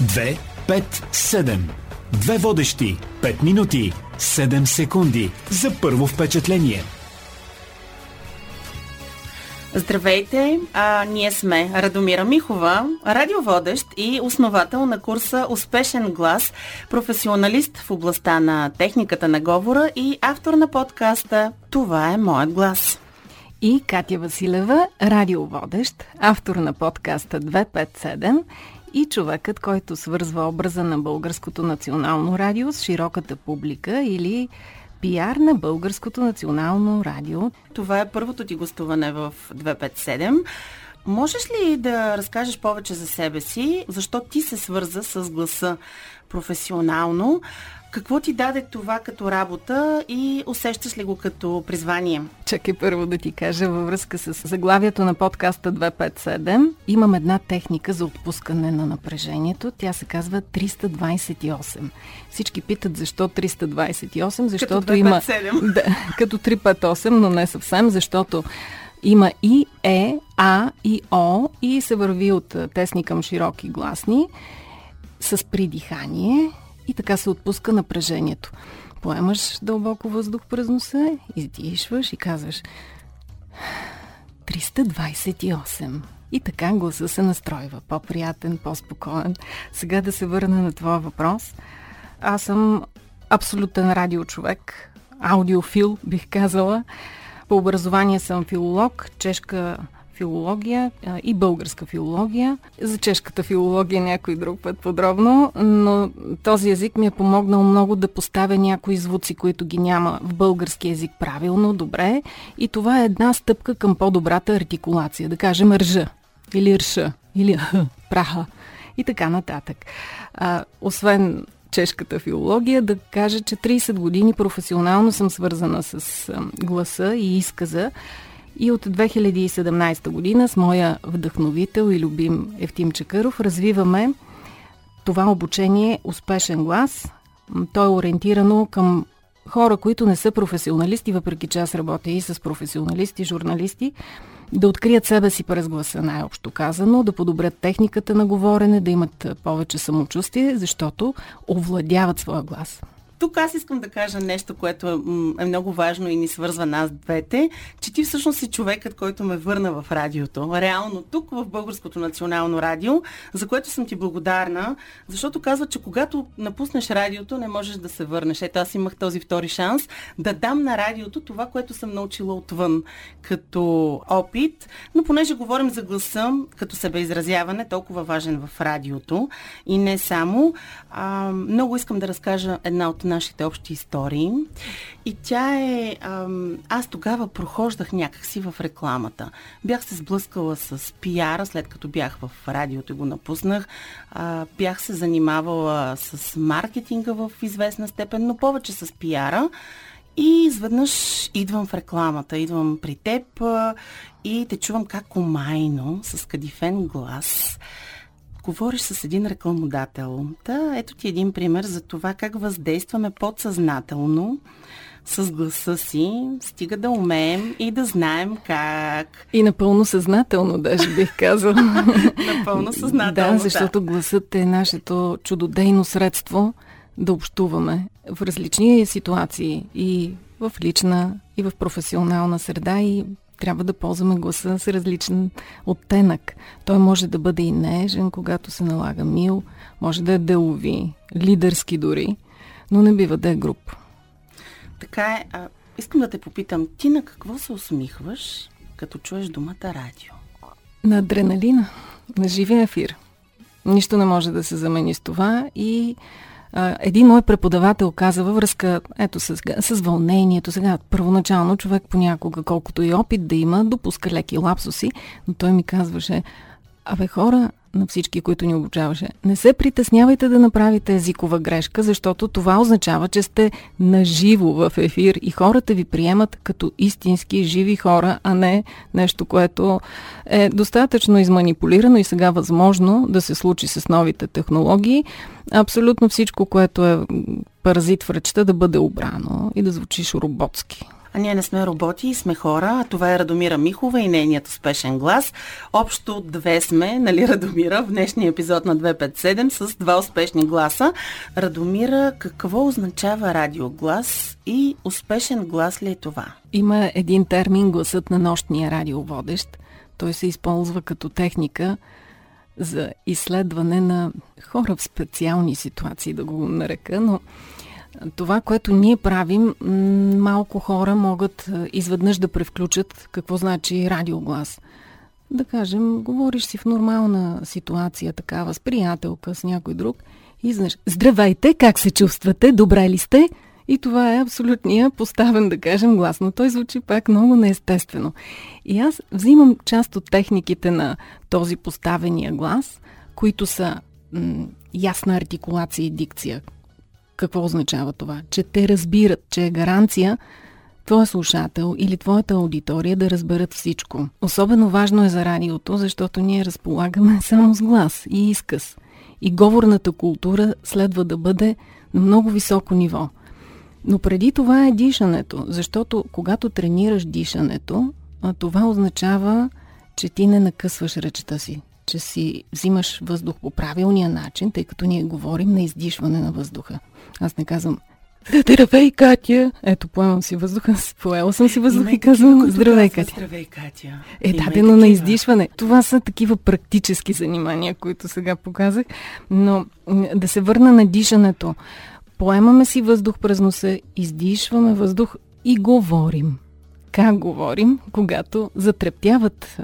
2, 5, 7. Две водещи. 5 минути. 7 секунди. За първо впечатление. Здравейте, а, ние сме Радомира Михова, радиоводещ и основател на курса Успешен глас, професионалист в областта на техниката на говора и автор на подкаста Това е моят глас. И Катя Василева, радиоводещ, автор на подкаста 257 и човекът, който свързва образа на Българското национално радио с широката публика или пиар на Българското национално радио. Това е първото ти гостуване в 257. Можеш ли да разкажеш повече за себе си, защо ти се свърза с гласа професионално? Какво ти даде това като работа и усещаш ли го като призвание? Чакай първо да ти кажа във връзка с заглавието на подкаста 257. Имам една техника за отпускане на напрежението. Тя се казва 328. Всички питат защо 328, защото като има... Да, като 358, но не съвсем, защото има и Е, А и О и се върви от тесни към широки гласни с придихание и така се отпуска напрежението. Поемаш дълбоко въздух през носа, издишваш и казваш 328. И така гласа се настройва. По-приятен, по-спокоен. Сега да се върна на твоя въпрос. Аз съм абсолютен радиочовек. Аудиофил, бих казала. По образование съм филолог, чешка филология и българска филология. За чешката филология някой друг път подробно, но този език ми е помогнал много да поставя някои звуци, които ги няма в български език правилно, добре. И това е една стъпка към по-добрата артикулация. Да кажем ржа или рша или праха и така нататък. А, освен чешката филология, да кажа, че 30 години професионално съм свързана с гласа и изказа. И от 2017 година с моя вдъхновител и любим Евтим Чакъров развиваме това обучение Успешен глас. То е ориентирано към хора, които не са професионалисти, въпреки че аз работя и с професионалисти, журналисти, да открият себе си през гласа, най-общо казано, да подобрят техниката на говорене, да имат повече самочувствие, защото овладяват своя глас. Тук аз искам да кажа нещо, което е много важно и ни свързва нас двете, че ти всъщност си човекът, който ме върна в радиото. Реално тук в Българското национално радио, за което съм ти благодарна, защото казва, че когато напуснеш радиото, не можеш да се върнеш. Ето аз имах този втори шанс да дам на радиото това, което съм научила отвън като опит, но понеже говорим за гласа като себеизразяване, толкова важен в радиото и не само, а, много искам да разкажа една от нашите общи истории. И тя е... Аз тогава прохождах някакси в рекламата. Бях се сблъскала с пиара, след като бях в радиото и го напуснах. Бях се занимавала с маркетинга в известна степен, но повече с пиара. И изведнъж идвам в рекламата, идвам при теб и те чувам как омайно, с кадифен глас, говориш с един рекламодател. Да, ето ти един пример за това как въздействаме подсъзнателно с гласа си, стига да умеем и да знаем как. И напълно съзнателно, даже бих казал. напълно съзнателно. Да, защото да. гласът е нашето чудодейно средство да общуваме в различни ситуации и в лична, и в професионална среда, и трябва да ползваме гласа с различен оттенък. Той може да бъде и нежен, когато се налага мил, може да е делови, лидерски дори, но не бива да е груп. Така е. А, искам да те попитам, ти на какво се усмихваш, като чуеш думата радио? На адреналина, на живия ефир. Нищо не може да се замени с това и един мой преподавател каза във връзка ето с, с вълнението. Сега, първоначално човек понякога, колкото и опит да има, допуска леки лапсуси, но той ми казваше, абе хора, на всички, които ни обучаваше. Не се притеснявайте да направите езикова грешка, защото това означава, че сте наживо в ефир и хората ви приемат като истински живи хора, а не нещо, което е достатъчно изманипулирано и сега възможно да се случи с новите технологии. Абсолютно всичко, което е паразит в речта, да бъде обрано и да звучиш роботски. А ние не сме роботи, сме хора. А това е Радомира Михова и нейният успешен глас. Общо две сме, нали, Радомира, в днешния епизод на 257 с два успешни гласа. Радомира, какво означава радиоглас и успешен глас ли е това? Има един термин гласът на нощния радиоводещ. Той се използва като техника за изследване на хора в специални ситуации, да го нарека, но това, което ние правим, малко хора могат изведнъж да превключат какво значи радиоглас. Да кажем, говориш си в нормална ситуация, такава, с приятелка, с някой друг, и знаеш, здравейте, как се чувствате, добре ли сте? И това е абсолютния поставен, да кажем, глас, но той звучи пак много неестествено. И аз взимам част от техниките на този поставения глас, които са м- ясна артикулация и дикция. Какво означава това? Че те разбират, че е гаранция твоя слушател или твоята аудитория да разберат всичко. Особено важно е за радиото, защото ние разполагаме само с глас и изказ. И говорната култура следва да бъде на много високо ниво – но преди това е дишането, защото когато тренираш дишането, това означава, че ти не накъсваш речта си, че си взимаш въздух по правилния начин, тъй като ние говорим на издишване на въздуха. Аз не казвам Здравей, Катя! Ето, поемам си въздуха, поела съм си въздух и казвам Здравей, Катя. Здравей, Катя. Е, дадено на издишване. Това са такива практически занимания, които сега показах. Но да се върна на дишането. Поемаме си въздух през носа, издишваме въздух и говорим. Как говорим, когато затрептяват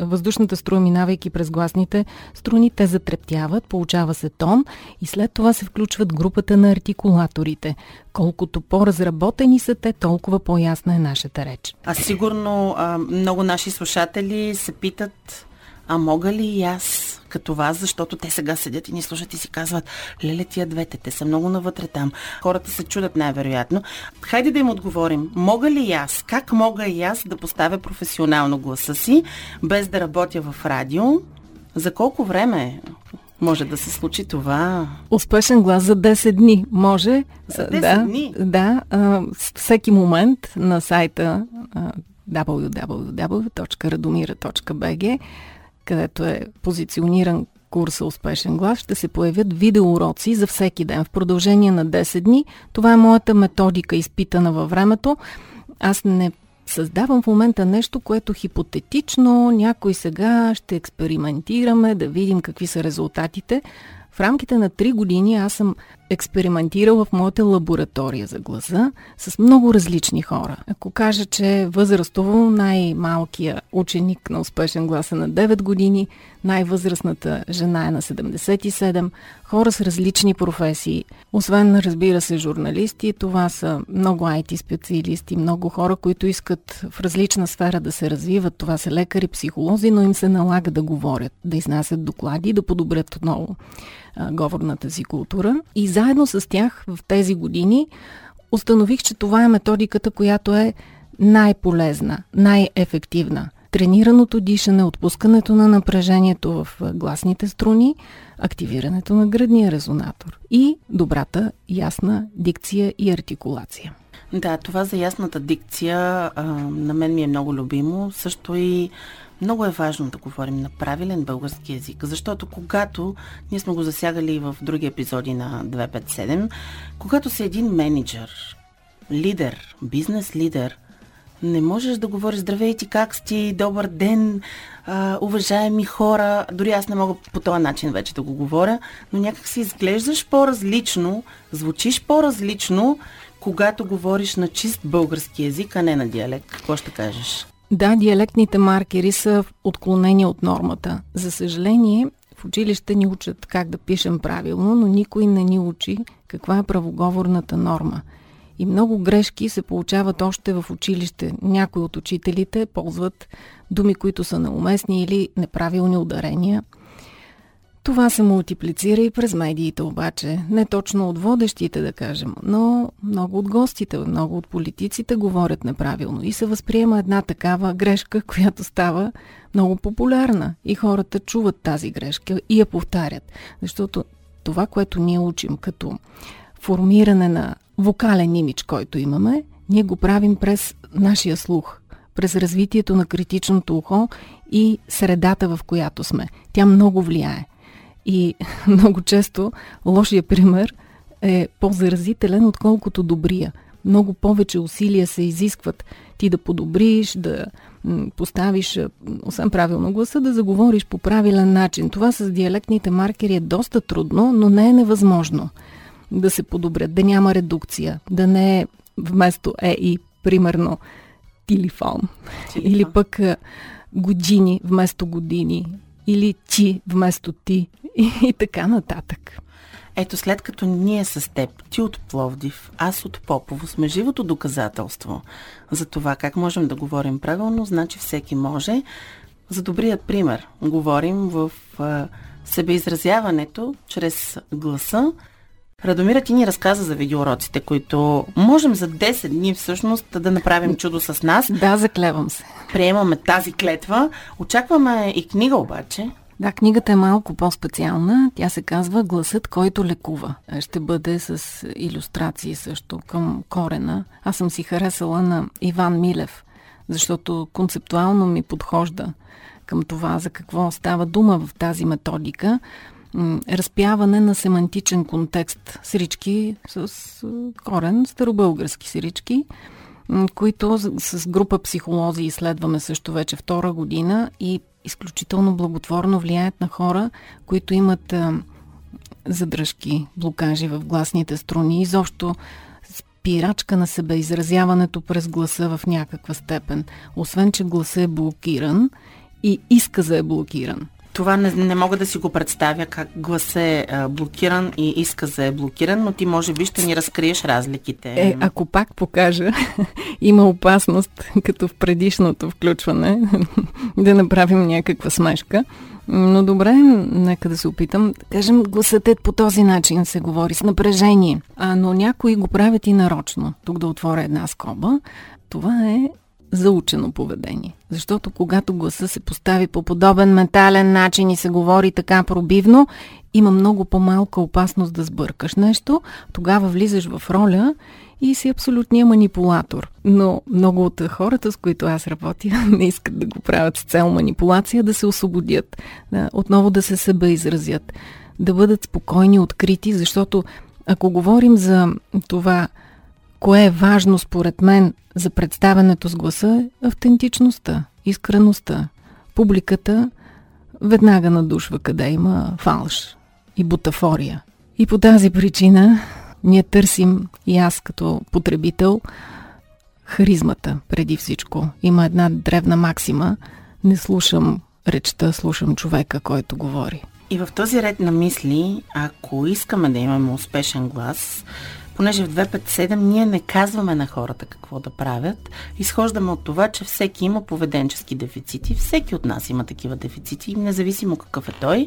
въздушната струя, минавайки през гласните струни, те затрептяват, получава се тон и след това се включват групата на артикулаторите. Колкото по-разработени са те, толкова по-ясна е нашата реч. А сигурно много наши слушатели се питат, а мога ли и аз като вас, защото те сега седят и ни слушат и си казват, леле тия двете, те са много навътре там. Хората се чудят най-вероятно. Хайде да им отговорим. Мога ли аз, как мога и аз да поставя професионално гласа си, без да работя в радио? За колко време може да се случи това? Успешен глас за 10 дни. Може. За 10 да, дни? Да. А, всеки момент на сайта www.radomira.bg където е позициониран курса Успешен глас, ще се появят видеоуроци за всеки ден в продължение на 10 дни. Това е моята методика, изпитана във времето. Аз не създавам в момента нещо, което хипотетично някой сега ще експериментираме, да видим какви са резултатите. В рамките на 3 години аз съм експериментирала в моята лаборатория за гласа с много различни хора. Ако кажа, че възрастово най-малкият ученик на успешен глас е на 9 години, най-възрастната жена е на 77, хора с различни професии. Освен, разбира се, журналисти, това са много IT специалисти, много хора, които искат в различна сфера да се развиват. Това са лекари, психолози, но им се налага да говорят, да изнасят доклади и да подобрят отново говорната си култура. И заедно с тях в тези години установих, че това е методиката, която е най-полезна, най-ефективна. Тренираното дишане, отпускането на напрежението в гласните струни, активирането на гръдния резонатор и добрата ясна дикция и артикулация. Да, това за ясната дикция а, на мен ми е много любимо. Също и много е важно да говорим на правилен български язик, защото когато, ние сме го засягали в други епизоди на 257, когато си един менеджер, лидер, бизнес лидер, не можеш да говориш здравейте, как сте, добър ден, уважаеми хора. Дори аз не мога по този начин вече да го говоря, но някак си изглеждаш по-различно, звучиш по-различно, когато говориш на чист български язик, а не на диалект. Какво ще кажеш? Да, диалектните маркери са отклонения от нормата. За съжаление, в училище ни учат как да пишем правилно, но никой не ни учи каква е правоговорната норма. И много грешки се получават още в училище. Някои от учителите ползват думи, които са неуместни или неправилни ударения – това се мултиплицира и през медиите обаче. Не точно от водещите, да кажем, но много от гостите, много от политиците говорят неправилно и се възприема една такава грешка, която става много популярна и хората чуват тази грешка и я повтарят. Защото това, което ние учим като формиране на вокален имидж, който имаме, ние го правим през нашия слух, през развитието на критичното ухо и средата, в която сме. Тя много влияе. И много често лошия пример е по-заразителен, отколкото добрия. Много повече усилия се изискват ти да подобриш, да поставиш, освен правилно гласа, да заговориш по правилен начин. Това с диалектните маркери е доста трудно, но не е невъзможно да се подобрят, да няма редукция, да не е вместо е и примерно телефон. Или пък години вместо години. Или ти вместо ти. И, и така нататък. Ето след като ние с теб, ти от Пловдив, аз от Попово, сме живото доказателство за това как можем да говорим правилно, значи всеки може. За добрият пример говорим в а, себеизразяването чрез гласа, Радомира, ти ни разказа за видеоуроците, които можем за 10 дни всъщност да направим чудо с нас. Да, заклевам се. Приемаме тази клетва. Очакваме и книга обаче. Да, книгата е малко по-специална. Тя се казва Гласът, който лекува. Ще бъде с иллюстрации също към корена. Аз съм си харесала на Иван Милев, защото концептуално ми подхожда към това за какво става дума в тази методика разпяване на семантичен контекст. Сирички с корен, старобългарски сирички, които с група психолози изследваме също вече втора година и изключително благотворно влияят на хора, които имат задръжки, блокажи в гласните струни, изобщо спирачка на себе, изразяването през гласа в някаква степен. Освен, че гласа е блокиран и изказа е блокиран. Това не, не мога да си го представя как глас е блокиран и изказа е блокиран, но ти може би ще ни разкриеш разликите. Е, ако пак покажа, има опасност, като в предишното включване, да направим някаква смешка. Но добре, нека да се опитам. Кажем, гласът е по този начин се говори, с напрежение. А, но някои го правят и нарочно. Тук да отворя една скоба. Това е заучено поведение. Защото когато гласа се постави по подобен ментален начин и се говори така пробивно, има много по-малка опасност да сбъркаш нещо, тогава влизаш в роля и си абсолютния манипулатор. Но много от хората, с които аз работя, не искат да го правят с цел манипулация, да се освободят, да, отново да се себе изразят, да бъдат спокойни, открити, защото ако говорим за това, кое е важно според мен за представянето с гласа е автентичността, искреността. Публиката веднага надушва къде има фалш и бутафория. И по тази причина ние търсим и аз като потребител харизмата преди всичко. Има една древна максима не слушам речта, слушам човека, който говори. И в този ред на мисли, ако искаме да имаме успешен глас, понеже в 257 ние не казваме на хората какво да правят, изхождаме от това, че всеки има поведенчески дефицити, всеки от нас има такива дефицити, независимо какъв е той,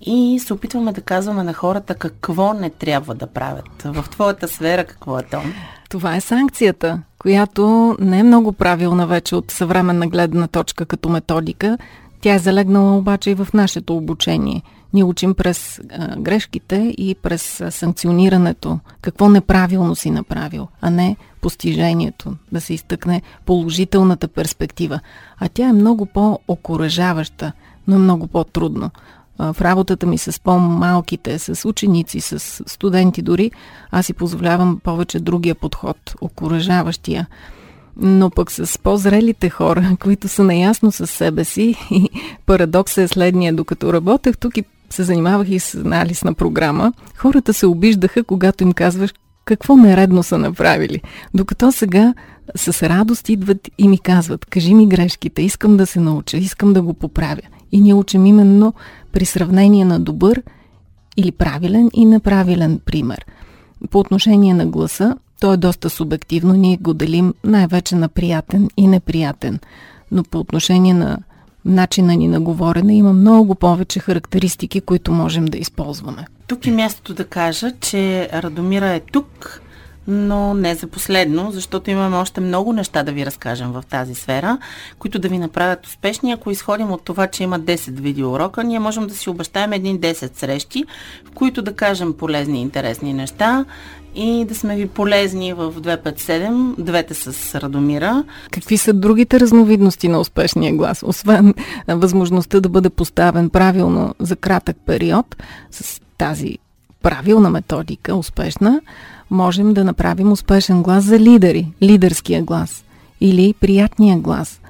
и се опитваме да казваме на хората какво не трябва да правят. В твоята сфера какво е то? Това е санкцията, която не е много правилна вече от съвременна гледна точка като методика. Тя е залегнала обаче и в нашето обучение – ние учим през а, грешките и през а, санкционирането. Какво неправилно си направил, а не постижението, да се изтъкне положителната перспектива. А тя е много по-окоръжаваща, но е много по-трудно. в работата ми с по-малките, с ученици, с студенти дори, аз си позволявам повече другия подход, окоръжаващия но пък с по-зрелите хора, които са наясно с себе си и парадоксът е следния, докато работех тук и се занимавах и с анализ на програма, хората се обиждаха, когато им казваш какво нередно са направили. Докато сега с радост идват и ми казват, кажи ми грешките, искам да се науча, искам да го поправя. И ние учим именно при сравнение на добър или правилен и неправилен пример. По отношение на гласа, то е доста субективно, ние го делим най-вече на приятен и неприятен. Но по отношение на начина ни на говорене има много повече характеристики, които можем да използваме. Тук е мястото да кажа, че Радомира е тук но не за последно, защото имаме още много неща да ви разкажем в тази сфера, които да ви направят успешни. Ако изходим от това, че има 10 видеоурока, ние можем да си обещаем един 10 срещи, в които да кажем полезни и интересни неща и да сме ви полезни в 257, двете с Радомира. Какви са другите разновидности на успешния глас? Освен възможността да бъде поставен правилно за кратък период, с тази правилна методика, успешна, можем да направим успешен глас за лидери, лидерския глас или приятния глас.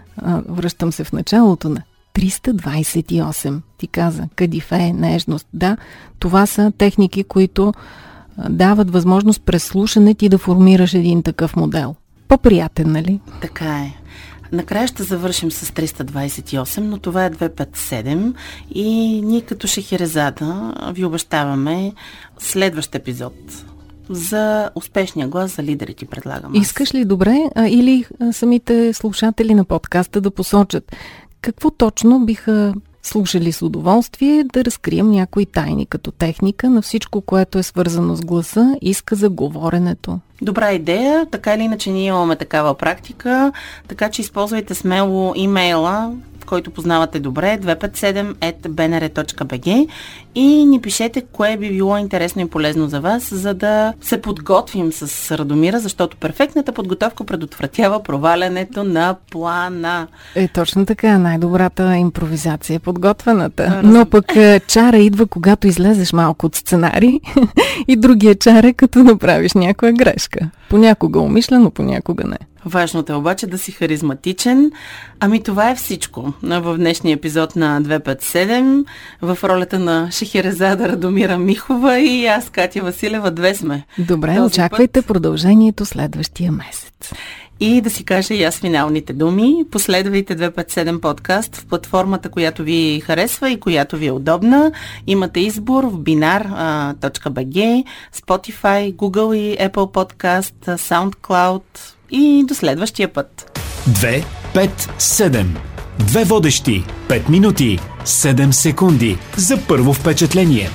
Връщам се в началото на 328. Ти каза, кадифе, нежност. Да, това са техники, които дават възможност през слушане ти да формираш един такъв модел. По-приятен, нали? Така е. Накрая ще завършим с 328, но това е 257 и ние като Шехерезада ви обещаваме следващ епизод за успешния глас за лидерите предлагам. Аз. Искаш ли добре а, или самите слушатели на подкаста да посочат какво точно биха слушали с удоволствие да разкрием някои тайни като техника на всичко, което е свързано с гласа и за говоренето. Добра идея, така или иначе ние имаме такава практика, така че използвайте смело имейла който познавате добре, 257.bnr.bg и ни пишете кое би било интересно и полезно за вас, за да се подготвим с Радомира, защото перфектната подготовка предотвратява провалянето на плана. Е, точно така, най-добрата импровизация е подготвената. Раз... Но пък е, чара идва, когато излезеш малко от сценарий и другия чар е като направиш някоя грешка. Понякога умишлено, понякога не. Важното е обаче да си харизматичен. Ами това е всичко в днешния епизод на 257 в ролята на Шехерезада Радомира Михова и аз, Катя Василева, две сме. Добре, Този очаквайте път... продължението следващия месец. И да си кажа и аз финалните думи. Последвайте 257 подкаст в платформата, която ви харесва и която ви е удобна. Имате избор в binar.bg, Spotify, Google и Apple Podcast, SoundCloud, и до следващия път. 2, 5, 7. Две водещи. 5 минути. 7 секунди. За първо впечатление.